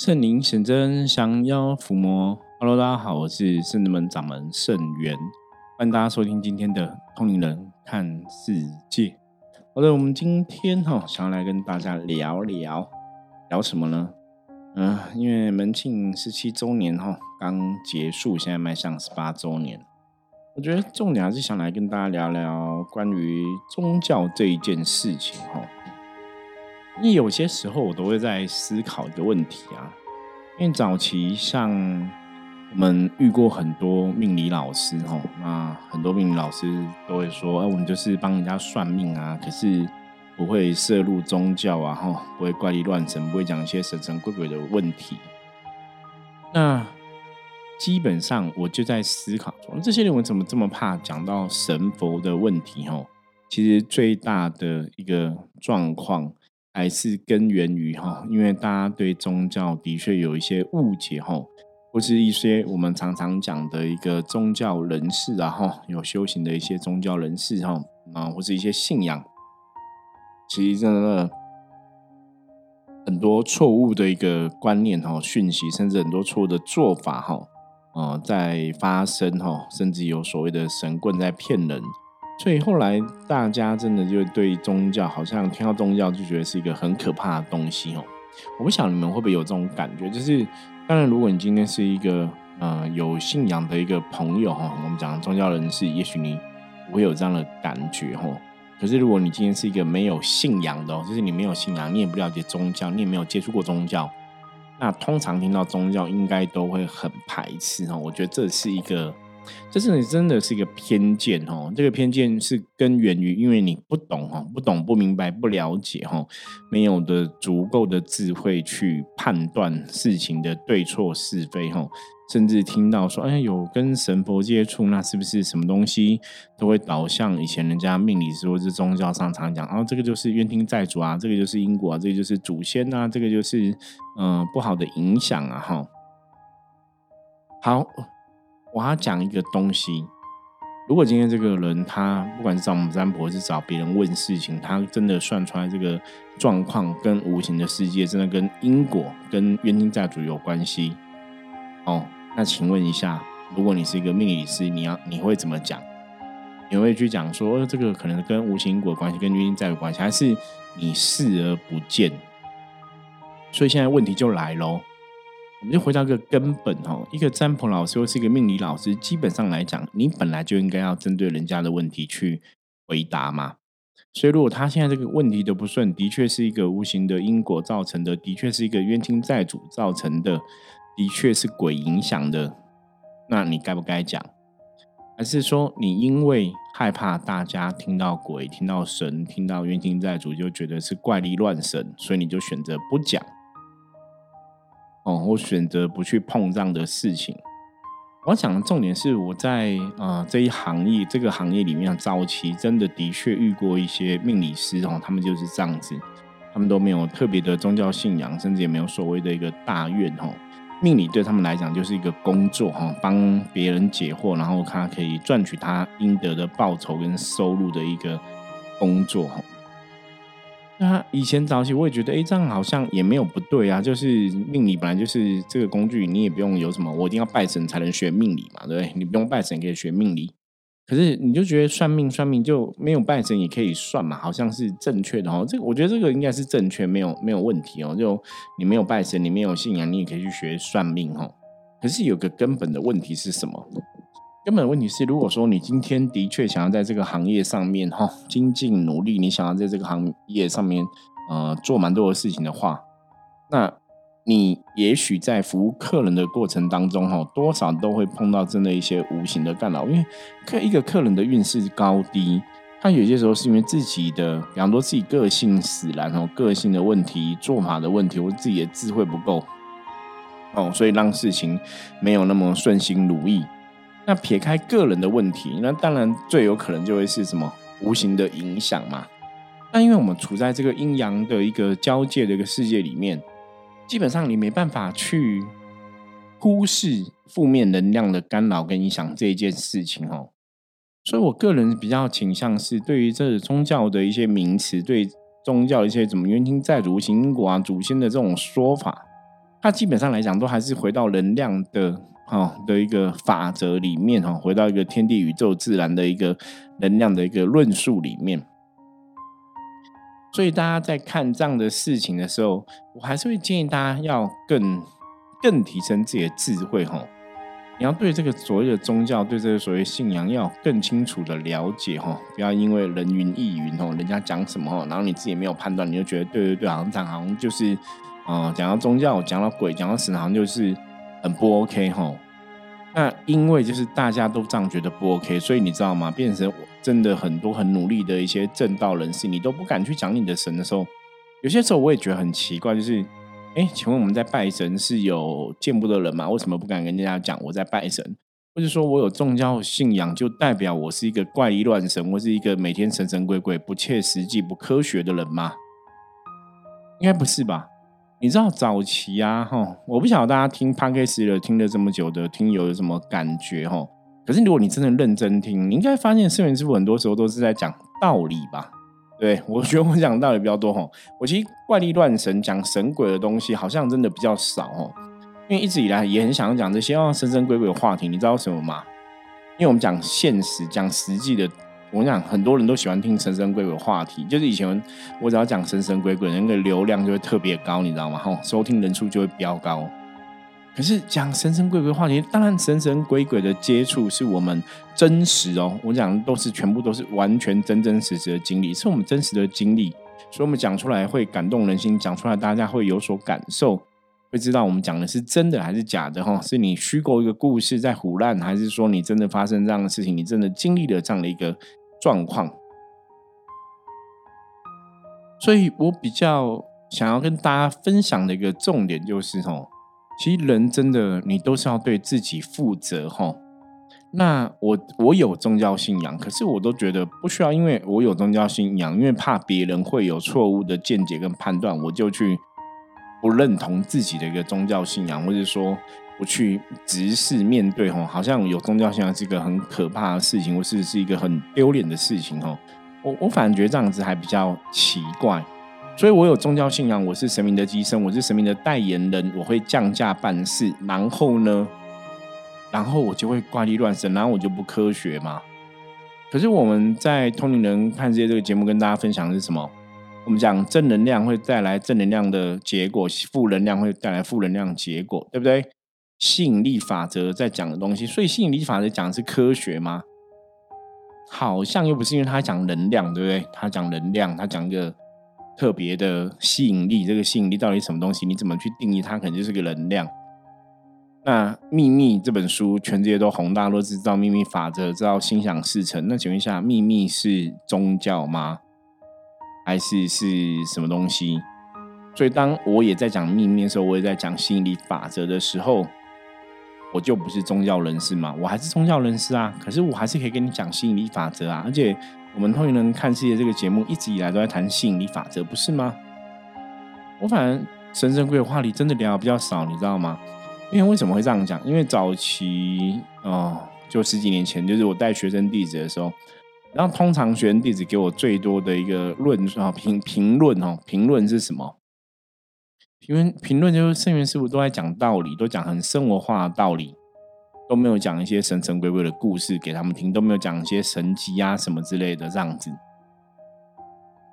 圣灵显真，降妖伏魔。Hello，大家好，我是圣人门掌门圣元，欢迎大家收听今天的《通灵人看世界》。好的，我们今天哈想要来跟大家聊聊聊什么呢？嗯，因为门庆十七周年哈刚结束，现在迈向十八周年，我觉得重点还是想来跟大家聊聊关于宗教这一件事情哈。因为有些时候我都会在思考一个问题啊，因为早期像我们遇过很多命理老师哦，那很多命理老师都会说，哎，我们就是帮人家算命啊，可是不会涉入宗教啊，吼，不会怪力乱神，不会讲一些神神鬼鬼的问题。那基本上我就在思考，说这些人为什么这么怕讲到神佛的问题？哦，其实最大的一个状况。还是根源于哈，因为大家对宗教的确有一些误解哈，或是一些我们常常讲的一个宗教人士啊哈，有修行的一些宗教人士哈啊，或是一些信仰，其实真的很多错误的一个观念哈、讯息，甚至很多错误的做法哈，啊，在发生哈，甚至有所谓的神棍在骗人。所以后来大家真的就对宗教，好像听到宗教就觉得是一个很可怕的东西哦。我不想你们会不会有这种感觉？就是当然，如果你今天是一个呃有信仰的一个朋友哈，我们讲宗教人士，也许你不会有这样的感觉哈。可是如果你今天是一个没有信仰的，就是你没有信仰，你也不了解宗教，你也没有接触过宗教，那通常听到宗教应该都会很排斥哈。我觉得这是一个。这是你真的是一个偏见哦，这个偏见是根源于因为你不懂哈，不懂不明白不了解哈，没有的足够的智慧去判断事情的对错是非哈，甚至听到说哎有跟神佛接触，那是不是什么东西都会导向以前人家命理师或是宗教上常讲，然后这个就是冤亲债主啊，这个就是因果啊，这个就是祖先啊，这个就是嗯不好的影响啊哈，好。我要讲一个东西，如果今天这个人他不管是找我们占卜，是找别人问事情，他真的算出来这个状况跟无形的世界真的跟因果、跟冤亲债主有关系，哦，那请问一下，如果你是一个命理师，你要你会怎么讲？你会去讲说这个可能跟无形因果关系，跟冤亲债主关系，还是你视而不见？所以现在问题就来喽。我们就回到一个根本哦，一个占卜老师或是一个命理老师，基本上来讲，你本来就应该要针对人家的问题去回答嘛。所以，如果他现在这个问题都不顺，的确是一个无形的因果造成的，的确是一个冤亲债主造成的，的确是鬼影响的，那你该不该讲？还是说你因为害怕大家听到鬼、听到神、听到冤亲债主，就觉得是怪力乱神，所以你就选择不讲？哦，我选择不去碰这样的事情。我想的重点是，我在呃这一行业这个行业里面早期，真的的确遇过一些命理师哦，他们就是这样子，他们都没有特别的宗教信仰，甚至也没有所谓的一个大愿哦。命理对他们来讲就是一个工作哈，帮别人解惑，然后他可以赚取他应得的报酬跟收入的一个工作哈。那以前早期我也觉得，哎，这样好像也没有不对啊。就是命理本来就是这个工具，你也不用有什么，我一定要拜神才能学命理嘛，对不对？你不用拜神可以学命理，可是你就觉得算命算命就没有拜神也可以算嘛，好像是正确的哦。这个我觉得这个应该是正确，没有没有问题哦。就你没有拜神，你没有信仰，你也可以去学算命哦。可是有个根本的问题是什么？根本问题是，如果说你今天的确想要在这个行业上面哈精进努力，你想要在这个行业上面呃做蛮多的事情的话，那你也许在服务客人的过程当中哈，多少都会碰到真的一些无形的干扰。因为客一个客人的运势高低，他有些时候是因为自己的，比方说自己个性使然哦，个性的问题、做法的问题，或自己的智慧不够哦，所以让事情没有那么顺心如意。那撇开个人的问题，那当然最有可能就会是什么无形的影响嘛。那因为我们处在这个阴阳的一个交界的一个世界里面，基本上你没办法去忽视负面能量的干扰跟影响这一件事情哦。所以我个人比较倾向是对于这宗教的一些名词，对宗教一些什么冤亲债主、无形因果啊、祖先的这种说法，它基本上来讲都还是回到能量的哦的一个法则里面哈，回到一个天地宇宙自然的一个能量的一个论述里面。所以大家在看这样的事情的时候，我还是会建议大家要更更提升自己的智慧哈。你要对这个所谓的宗教，对这个所谓信仰，要更清楚的了解哈，不要因为人云亦云哦，人家讲什么哈，然后你自己没有判断，你就觉得对对对，好像这样，好像就是，啊，讲到宗教，讲到鬼，讲到神，好像就是很不 OK 哈。那因为就是大家都这样觉得不 OK，所以你知道吗？变成真的很多很努力的一些正道人士，你都不敢去讲你的神的时候，有些时候我也觉得很奇怪，就是。哎，请问我们在拜神是有见不得人吗？为什么不敢跟人家讲我在拜神？或者说我有宗教信仰，就代表我是一个怪力乱神，或是一个每天神神鬼鬼、不切实际、不科学的人吗？应该不是吧？你知道早期啊，哈，我不晓得大家听 p 克斯 a 听了这么久的听友有什么感觉哈？可是如果你真的认真听，你应该发现圣元师傅很多时候都是在讲道理吧？对，我觉得我讲道理比较多吼。我其实怪力乱神讲神鬼的东西，好像真的比较少哦。因为一直以来也很想要讲这些哦神神鬼鬼的话题，你知道什么吗？因为我们讲现实、讲实际的，我跟你讲很多人都喜欢听神神鬼鬼话题。就是以前我只要讲神神鬼鬼，那个流量就会特别高，你知道吗？吼，收听人数就会飙高。可是讲神神鬼鬼话题，当然神神鬼鬼的接触是我们真实哦。我讲都是全部都是完全真真实实的经历，是我们真实的经历，所以我们讲出来会感动人心，讲出来大家会有所感受，会知道我们讲的是真的还是假的哈。是你虚构一个故事在胡乱，还是说你真的发生这样的事情，你真的经历了这样的一个状况？所以我比较想要跟大家分享的一个重点就是哦。其实人真的，你都是要对自己负责哈。那我我有宗教信仰，可是我都觉得不需要，因为我有宗教信仰，因为怕别人会有错误的见解跟判断，我就去不认同自己的一个宗教信仰，或者说不去直视面对哈，好像有宗教信仰是个很可怕的事情，或是是一个很丢脸的事情哈。我我反而觉得这样子还比较奇怪。所以，我有宗教信仰，我是神明的机身，我是神明的代言人，我会降价办事。然后呢，然后我就会怪力乱神，然后我就不科学嘛。可是我们在通灵人看这些这个节目，跟大家分享的是什么？我们讲正能量会带来正能量的结果，负能量会带来负能量结果，对不对？吸引力法则在讲的东西，所以吸引力法则讲的是科学吗？好像又不是，因为他讲能量，对不对？他讲能量，他讲一个。特别的吸引力，这个吸引力到底什么东西？你怎么去定义它？可能就是个能量。那《秘密》这本书，全世界都红，大家都知道秘密法则，知道心想事成。那请问一下，秘密是宗教吗？还是是什么东西？所以当我也在讲秘密的时候，我也在讲吸引力法则的时候，我就不是宗教人士嘛？我还是宗教人士啊，可是我还是可以跟你讲吸引力法则啊，而且。我们通灵人看世界这个节目一直以来都在谈吸引力法则，不是吗？我反正神神鬼鬼话题真的聊比较少，你知道吗？因为为什么会这样讲？因为早期哦，就十几年前，就是我带学生弟子的时候，然后通常学生弟子给我最多的一个论啊评评论哦，评论是什么？评论评论就是圣元师傅都在讲道理，都讲很生活化的道理。都没有讲一些神神鬼鬼的故事给他们听，都没有讲一些神迹啊什么之类的这样子。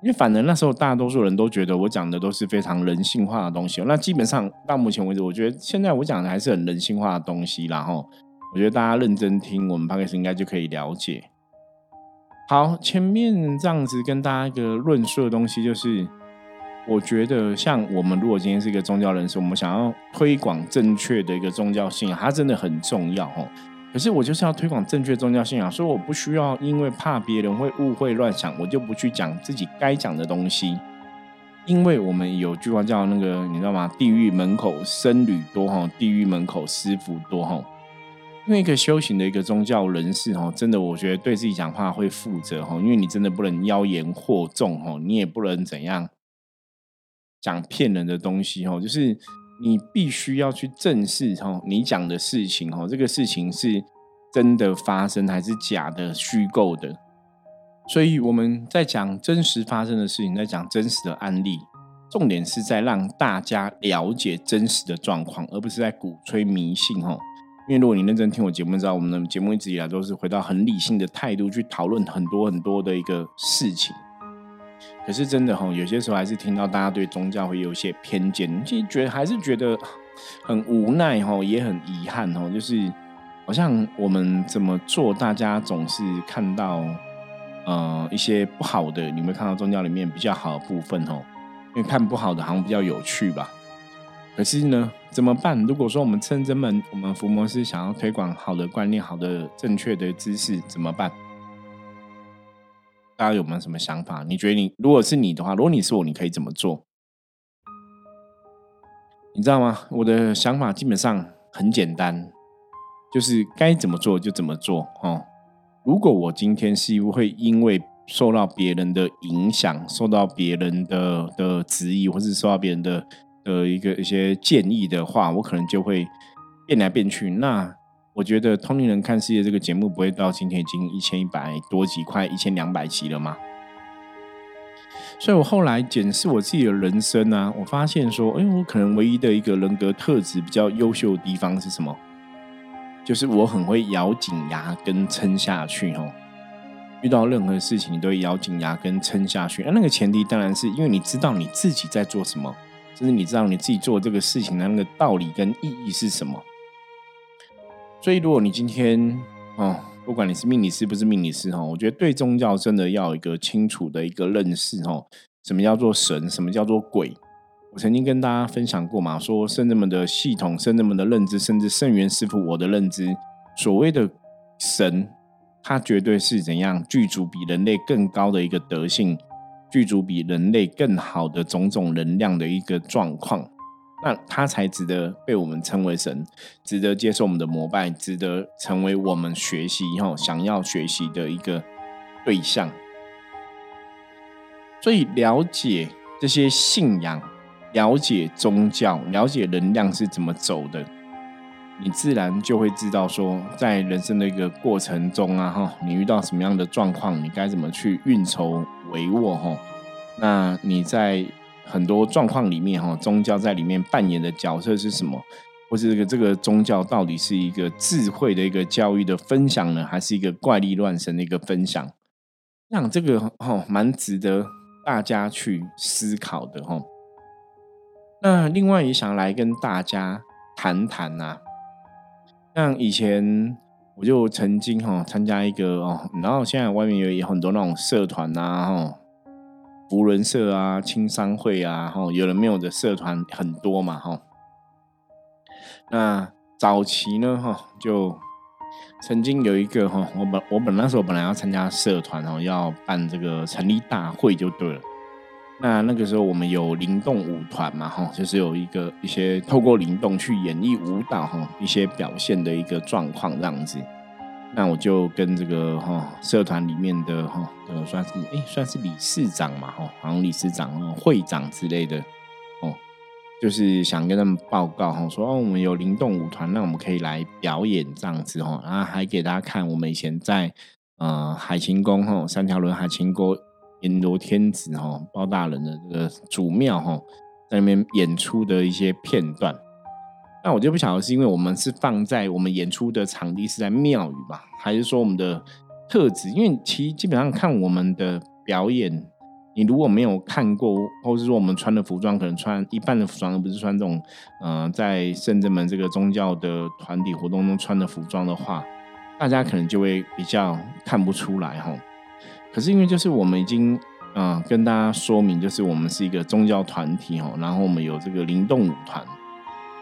因为反正那时候大多数人都觉得我讲的都是非常人性化的东西。那基本上到目前为止，我觉得现在我讲的还是很人性化的东西。然后我觉得大家认真听我们 p o d 应该就可以了解。好，前面这样子跟大家一个论述的东西就是。我觉得，像我们如果今天是一个宗教人士，我们想要推广正确的一个宗教信仰，它真的很重要哦。可是我就是要推广正确宗教信仰，所以我不需要因为怕别人会误会乱想，我就不去讲自己该讲的东西。因为我们有句话叫那个，你知道吗？地狱门口僧侣多哈，地狱门口师傅多哈。因为一个修行的一个宗教人士哈，真的我觉得对自己讲话会负责哈，因为你真的不能妖言惑众哈，你也不能怎样。讲骗人的东西哦，就是你必须要去正视哦，你讲的事情哦，这个事情是真的发生还是假的、虚构的？所以我们在讲真实发生的事情，在讲真实的案例。重点是在让大家了解真实的状况，而不是在鼓吹迷信哦。因为如果你认真听我节目，知道我们的节目一直以来都是回到很理性的态度去讨论很多很多的一个事情。可是真的哈，有些时候还是听到大家对宗教会有一些偏见，其实觉得还是觉得 很无奈哈，也很遗憾哈，就是好像我们怎么做，大家总是看到呃一些不好的，你会看到宗教里面比较好的部分哦。因为看不好的好像比较有趣吧，可是呢，怎么办？如果说我们称真们，我们福摩斯想要推广好的观念、好的正确的知识，怎么办？大家有没有什么想法？你觉得你如果是你的话，如果你是我，你可以怎么做？你知道吗？我的想法基本上很简单，就是该怎么做就怎么做哦。如果我今天是会因为受到别人的影响，受到别人的的质疑，或是受到别人的的一个一些建议的话，我可能就会变来变去。那我觉得《通灵人看世界》这个节目不会到今天已经一千一百多集，快一千两百集了吗？所以我后来检视我自己的人生啊，我发现说，哎，我可能唯一的一个人格特质比较优秀的地方是什么？就是我很会咬紧牙根撑下去哦。遇到任何事情，你都会咬紧牙根撑下去。那那个前提当然是因为你知道你自己在做什么，就是你知道你自己做这个事情的那个道理跟意义是什么。所以，如果你今天哦，不管你是命理师不是命理师哈，我觉得对宗教真的要有一个清楚的一个认识哈。什么叫做神？什么叫做鬼？我曾经跟大家分享过嘛，说圣人们的系统、圣人们的认知，甚至圣元师傅我的认知，所谓的神。它绝对是怎样具足比人类更高的一个德性，具足比人类更好的种种能量的一个状况，那他才值得被我们称为神，值得接受我们的膜拜，值得成为我们学习以后想要学习的一个对象。所以了解这些信仰，了解宗教，了解能量是怎么走的。你自然就会知道，说在人生的一个过程中啊，哈，你遇到什么样的状况，你该怎么去运筹帷幄，哈。那你在很多状况里面，哈，宗教在里面扮演的角色是什么？或是这个这个宗教到底是一个智慧的一个教育的分享呢，还是一个怪力乱神的一个分享？那这个哦，蛮值得大家去思考的，哈。那另外也想来跟大家谈谈呐。像以前我就曾经哈参加一个哦，然后现在外面有有很多那种社团呐哈，福伦社啊、青商会啊哈，有人没有的社团很多嘛哈。那早期呢哈，就曾经有一个哈，我本我本那时候本来要参加社团哦，要办这个成立大会就对了。那那个时候我们有灵动舞团嘛，哈，就是有一个一些透过灵动去演绎舞蹈哈，一些表现的一个状况这样子。那我就跟这个哈社团里面的哈，呃，算是哎算是理事长嘛，哈，好像理事长哦、会长之类的哦，就是想跟他们报告哈，说哦我们有灵动舞团，那我们可以来表演这样子哈，然后还给大家看我们以前在呃海清宫哈三条轮海清宫。阎罗天子哈包大人的这个祖庙哈，在那边演出的一些片段，那我就不晓得是因为我们是放在我们演出的场地是在庙宇吧，还是说我们的特质？因为其实基本上看我们的表演，你如果没有看过，或者是说我们穿的服装可能穿一半的服装，而不是穿这种嗯在圣真门这个宗教的团体活动中穿的服装的话，大家可能就会比较看不出来哈。可是因为就是我们已经嗯跟大家说明，就是我们是一个宗教团体哦，然后我们有这个灵动舞团，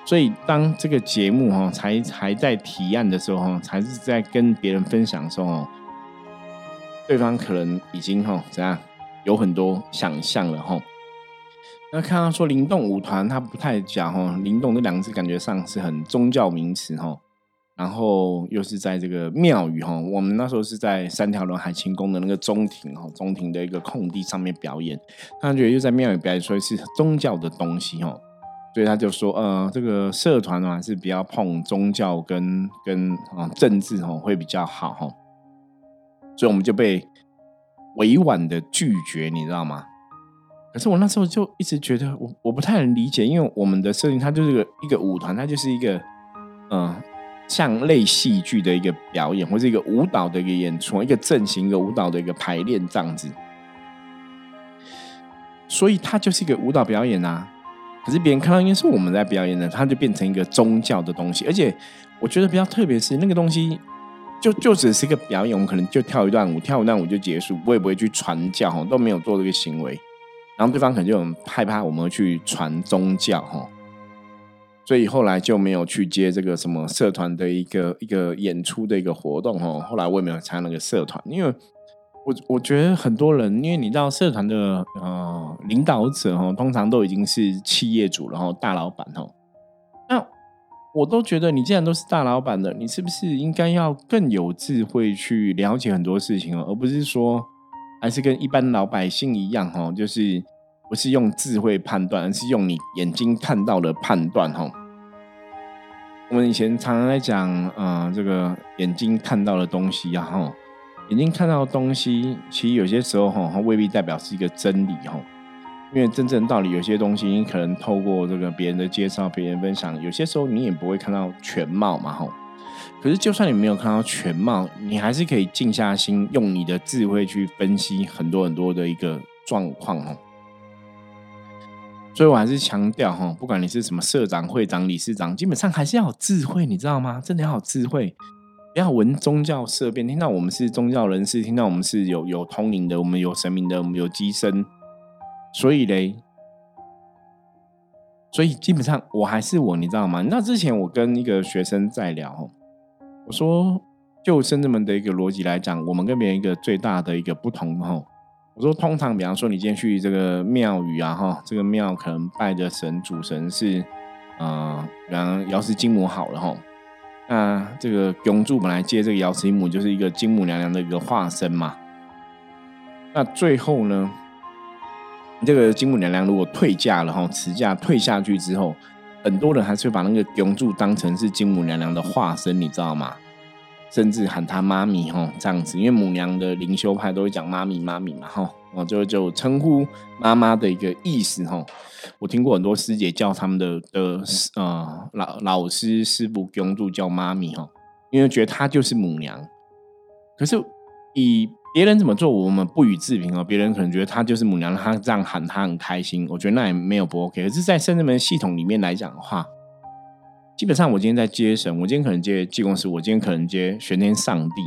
所以当这个节目哈才还在提案的时候哈，才是在跟别人分享的时候，对方可能已经哈怎样有很多想象了哈。那看到说灵动舞团，他不太讲哈，灵动这两个字感觉上是很宗教名词哈。然后又是在这个庙宇哈，我们那时候是在三条轮海清宫的那个中庭哈，中庭的一个空地上面表演。他觉得又在庙宇表演，所以是宗教的东西哈，所以他就说，呃，这个社团呢是比较碰宗教跟跟啊政治哈会比较好哈，所以我们就被委婉的拒绝，你知道吗？可是我那时候就一直觉得我我不太能理解，因为我们的设定它就是个一个舞团，它就是一个嗯像类戏剧的一个表演，或者一个舞蹈的一个演出，一个阵型一个舞蹈的一个排练这样子。所以它就是一个舞蹈表演啊。可是别人看到应该是我们在表演的，它就变成一个宗教的东西。而且我觉得比较特别是那个东西，就就只是一个表演，我们可能就跳一段舞，跳一段舞就结束，我也不会去传教哈，都没有做这个行为。然后对方可能就很害怕我们去传宗教哈，所以后来就没有去接这个什么社团的一个一个演出的一个活动哈。后来我也没有参加那个社团，因为。我我觉得很多人，因为你知道社团的呃领导者哦，通常都已经是企业主然后大老板哦。那我都觉得，你既然都是大老板的，你是不是应该要更有智慧去了解很多事情哦，而不是说还是跟一般老百姓一样哈，就是不是用智慧判断，而是用你眼睛看到的判断哈。我们以前常常在讲，呃，这个眼睛看到的东西然后。眼睛看到的东西，其实有些时候哈，它未必代表是一个真理哈。因为真正道理，有些东西你可能透过这个别人的介绍、别人分享，有些时候你也不会看到全貌嘛哈。可是就算你没有看到全貌，你还是可以静下心，用你的智慧去分析很多很多的一个状况哈。所以我还是强调哈，不管你是什么社长、会长、理事长，基本上还是要有智慧，你知道吗？真的要有智慧。不要闻宗教色变，听到我们是宗教人士，听到我们是有有通灵的，我们有神明的，我们有机身，所以嘞，所以基本上我还是我，你知道吗？那之前我跟一个学生在聊，我说就生子们的一个逻辑来讲，我们跟别人一个最大的一个不同哈，我说通常比方说你今天去这个庙宇啊哈，这个庙可能拜的神主神是啊，比方瑶池金母好了哈。那这个永柱本来接这个瑶池母就是一个金母娘娘的一个化身嘛。那最后呢，这个金母娘娘如果退嫁了哈，辞嫁退下去之后，很多人还是会把那个永柱当成是金母娘娘的化身，你知道吗？甚至喊她妈咪哈这样子，因为母娘的灵修派都会讲妈咪妈咪嘛哈。哦，就就称呼妈妈的一个意思哈。我听过很多师姐叫他们的的呃老老师师傅公主叫妈咪哈，因为觉得她就是母娘。可是以别人怎么做，我们不予置评哦。别人可能觉得她就是母娘，她这样喊她很开心，我觉得那也没有不 OK。可是，在圣人门系统里面来讲的话，基本上我今天在接神，我今天可能接济公师，我今天可能接玄天上帝。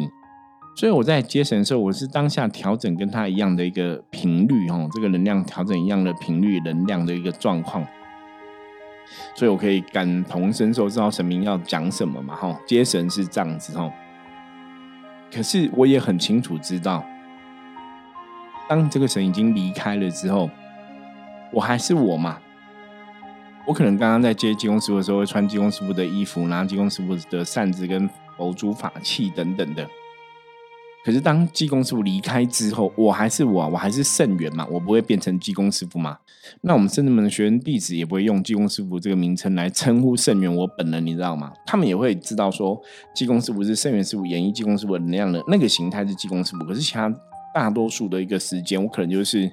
所以我在接神的时候，我是当下调整跟他一样的一个频率哦，这个能量调整一样的频率能量的一个状况，所以我可以感同身受，知道神明要讲什么嘛哈。接神是这样子哈，可是我也很清楚知道，当这个神已经离开了之后，我还是我嘛。我可能刚刚在接济公师傅的时候，会穿济公师傅的衣服，拿济公师傅的扇子跟佛珠法器等等的。可是当济公师傅离开之后，我还是我，我还是圣元嘛，我不会变成济公师傅嘛。那我们圣人们的学员弟子也不会用济公师傅这个名称来称呼圣元我本人，你知道吗？他们也会知道说，济公师傅是圣元师傅演绎济公师傅那样的那个形态是济公师傅。可是其他大多数的一个时间，我可能就是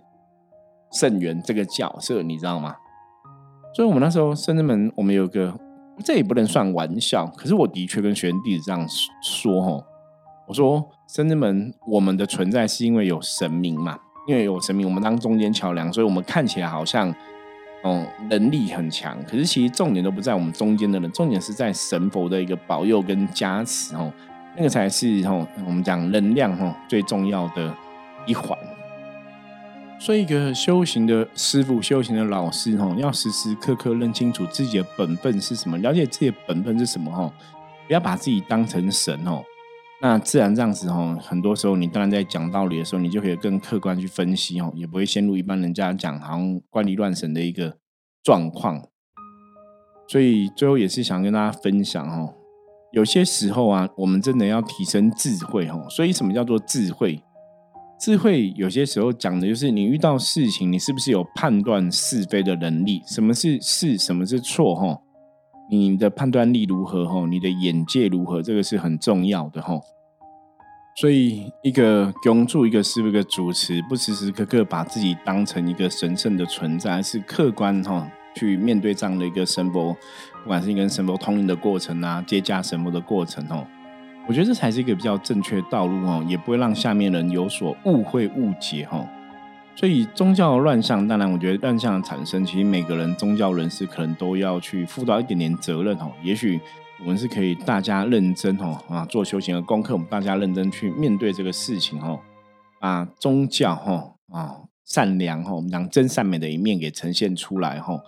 圣元这个角色，你知道吗？所以，我们那时候圣人们，我们有个这也不能算玩笑，可是我的确跟学员弟子这样说哦。我说，深圳门，我们的存在是因为有神明嘛？因为有神明，我们当中间桥梁，所以我们看起来好像，哦，能力很强。可是其实重点都不在我们中间的人，重点是在神佛的一个保佑跟加持哦，那个才是哦，我们讲能量哦最重要的一环。所以，一个修行的师傅、修行的老师哦，要时时刻刻认清楚自己的本分是什么，了解自己的本分是什么哦，不要把自己当成神哦。那自然这样子哦，很多时候你当然在讲道理的时候，你就可以更客观去分析哦，也不会陷入一般人家讲好像怪力乱神的一个状况。所以最后也是想跟大家分享哦，有些时候啊，我们真的要提升智慧哦。所以什么叫做智慧？智慧有些时候讲的就是你遇到事情，你是不是有判断是非的能力？什么是是，什么是错？哈。你的判断力如何？哈，你的眼界如何？这个是很重要的哈。所以一个公主，一个是一个主持，不时时刻刻把自己当成一个神圣的存在，是客观哈去面对这样的一个神佛，不管是跟神佛通灵的过程啊，接驾神佛的过程哦，我觉得这才是一个比较正确的道路哦，也不会让下面人有所误会误解哈。所以宗教乱象，当然我觉得乱象的产生，其实每个人宗教人士可能都要去负到一点点责任哦。也许我们是可以大家认真哦啊做修行的功课，我们大家认真去面对这个事情哦，把宗教哈啊善良哈我们讲真善美的一面给呈现出来哈，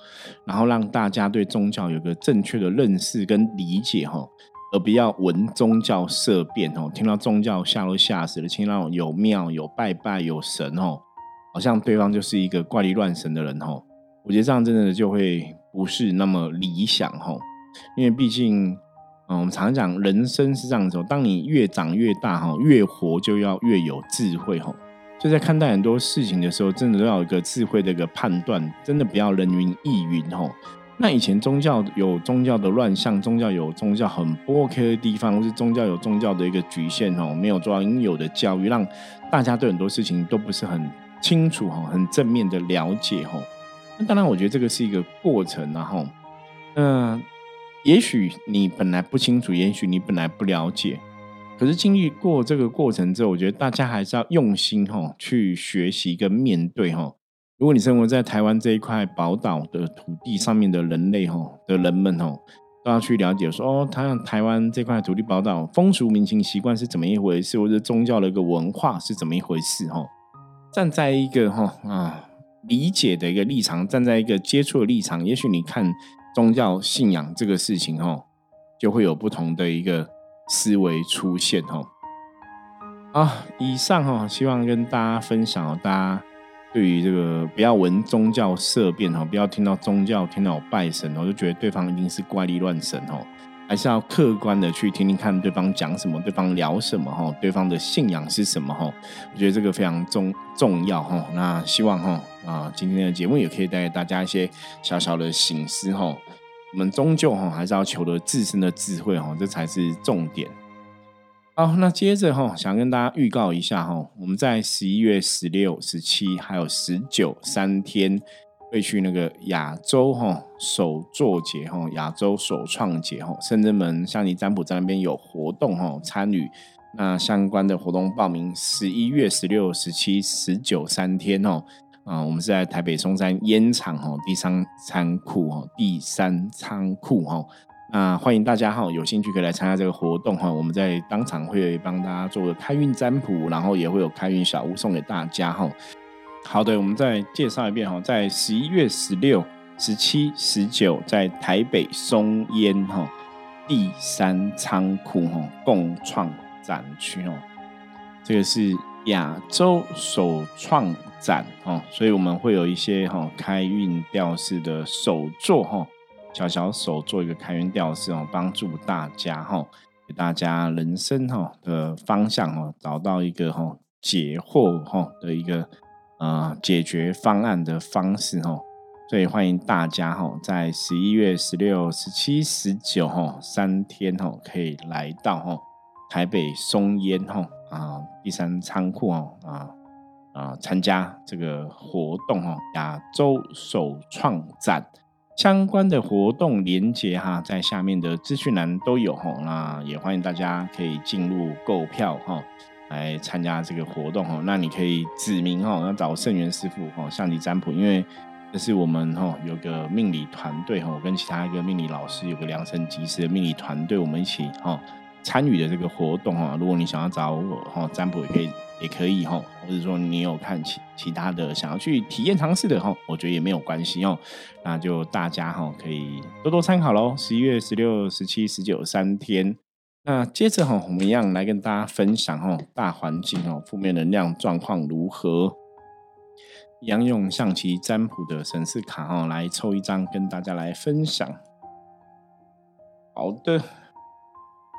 然后让大家对宗教有个正确的认识跟理解哈，而不要闻宗教色变哦，听到宗教吓都吓死了，听到有庙有拜拜有神哦。好像对方就是一个怪力乱神的人吼，我觉得这样真的就会不是那么理想吼，因为毕竟，嗯，我们常常讲人生是这样子，当你越长越大哈，越活就要越有智慧吼，就在看待很多事情的时候，真的都要有一个智慧的一个判断，真的不要人云亦云吼。那以前宗教有宗教的乱象，宗教有宗教很不 OK 的地方，或是宗教有宗教的一个局限吼，没有做到应有的教育，让大家对很多事情都不是很。清楚哈，很正面的了解哈。那当然，我觉得这个是一个过程，然后，嗯也许你本来不清楚，也许你本来不了解，可是经历过这个过程之后，我觉得大家还是要用心哈，去学习跟面对哈。如果你生活在台湾这一块宝岛的土地上面的人类哈的人们哈，都要去了解说哦，他台湾这块土地宝岛风俗民情习惯是怎么一回事，或者宗教的一个文化是怎么一回事哈。站在一个哈啊理解的一个立场，站在一个接触的立场，也许你看宗教信仰这个事情哈，就会有不同的一个思维出现哈。啊，以上哈，希望跟大家分享哦，大家对于这个不要闻宗教色变哈，不要听到宗教听到拜神哦，就觉得对方一定是怪力乱神哦。还是要客观的去听听看对方讲什么，对方聊什么哈，对方的信仰是什么哈？我觉得这个非常重重要哈。那希望哈啊，今天的节目也可以带给大家一些小小的醒思哈。我们终究哈还是要求得自身的智慧哈，这才是重点。好，那接着哈，想跟大家预告一下哈，我们在十一月十六、十七还有十九三天。会去那个亚洲哈首作节哈亚洲首创节哈深圳门香尼占卜在那边有活动哈参与那相关的活动报名十一月十六十七十九三天哦啊我们是在台北松山烟厂哈第三仓库哈第三仓库哈那欢迎大家哈有兴趣可以来参加这个活动哈我们在当场会帮大家做个开运占卜然后也会有开运小物送给大家哈。好的，我们再介绍一遍哈，在十一月十六、十七、十九，在台北松烟哈第三仓库哈共创展区哦，这个是亚洲首创展哦，所以我们会有一些哈开运吊饰的手作哈，小小手做一个开运吊饰哦，帮助大家哈，给大家人生哈的方向哦，找到一个哈解惑哈的一个。呃，解决方案的方式哈，所以欢迎大家哈，在十一月十六、十七、十九哈三天哈，可以来到哈台北松烟哈啊第三仓库哦啊啊参加这个活动哈亚洲首创展相关的活动连接哈，在下面的资讯栏都有哈，那也欢迎大家可以进入购票哈。来参加这个活动哈，那你可以指明哈，要找圣元师傅哦，向你占卜，因为这是我们哈有个命理团队哈，我跟其他一个命理老师有个量身及时的命理团队，我们一起哈参与的这个活动哈。如果你想要找我哈占卜，也可以也可以哈，或者说你有看其其他的想要去体验尝试的哈，我觉得也没有关系哦。那就大家哈可以多多参考喽。十一月十六、十七、十九三天。那接着哈，我们一样来跟大家分享哦，大环境哦，负面能量状况如何？一样用象棋占卜的神士卡哈来抽一张，跟大家来分享。好的，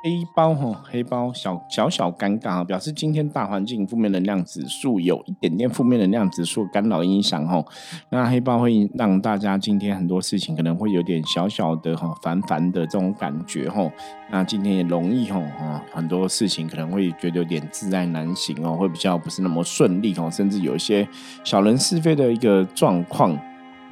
黑包哈，黑包小小小尴尬哈，表示今天大环境负面能量指数有一点点负面能量指数干扰影响哈。那黑包会让大家今天很多事情可能会有点小小的哈烦烦的这种感觉哈。那今天也容易吼哈很多事情可能会觉得有点自在难行哦，会比较不是那么顺利哦，甚至有一些小人是非的一个状况。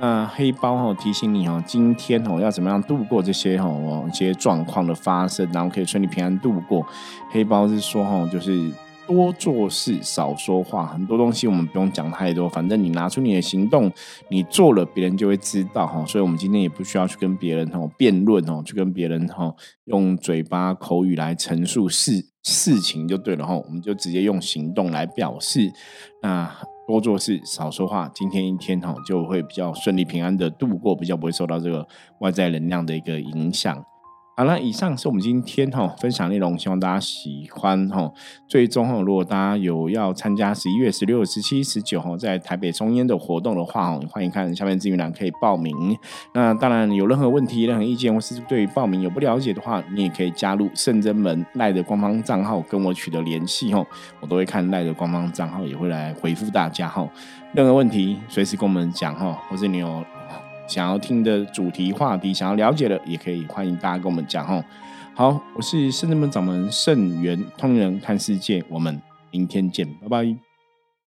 那黑包哈提醒你哦，今天哦要怎么样度过这些哦一些状况的发生，然后可以顺利平安度过。黑包是说哈，就是多做事少说话，很多东西我们不用讲太多，反正你拿出你的行动，你做了，别人就会知道哈。所以我们今天也不需要去跟别人哦辩论哦，去跟别人哈用嘴巴口语来陈述事事情就对了哈，我们就直接用行动来表示那。多做事，少说话。今天一天哈，就会比较顺利平安的度过，比较不会受到这个外在能量的一个影响。好了，以上是我们今天哈分享内容，希望大家喜欢哈。最终哈，如果大家有要参加十一月十六、十七、十九号在台北松烟的活动的话哈，欢迎看下面资讯栏可以报名。那当然有任何问题、任何意见或是对于报名有不了解的话，你也可以加入圣真门赖的官方账号跟我取得联系哦，我都会看赖的官方账号，也会来回复大家哈。任何问题随时跟我们讲哈，或是你有。想要听的主题话题，想要了解的，也可以欢迎大家跟我们讲哦。好，我是圣人门掌门圣元通人看世界，我们明天见，拜拜。